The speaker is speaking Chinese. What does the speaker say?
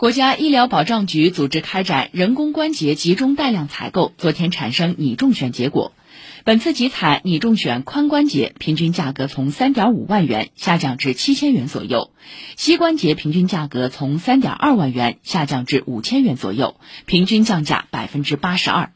国家医疗保障局组织开展人工关节集中带量采购，昨天产生拟中选结果。本次集采拟中选髋关节平均价格从三点五万元下降至七千元左右，膝关节平均价格从三点二万元下降至五千元左右，平均降价百分之八十二。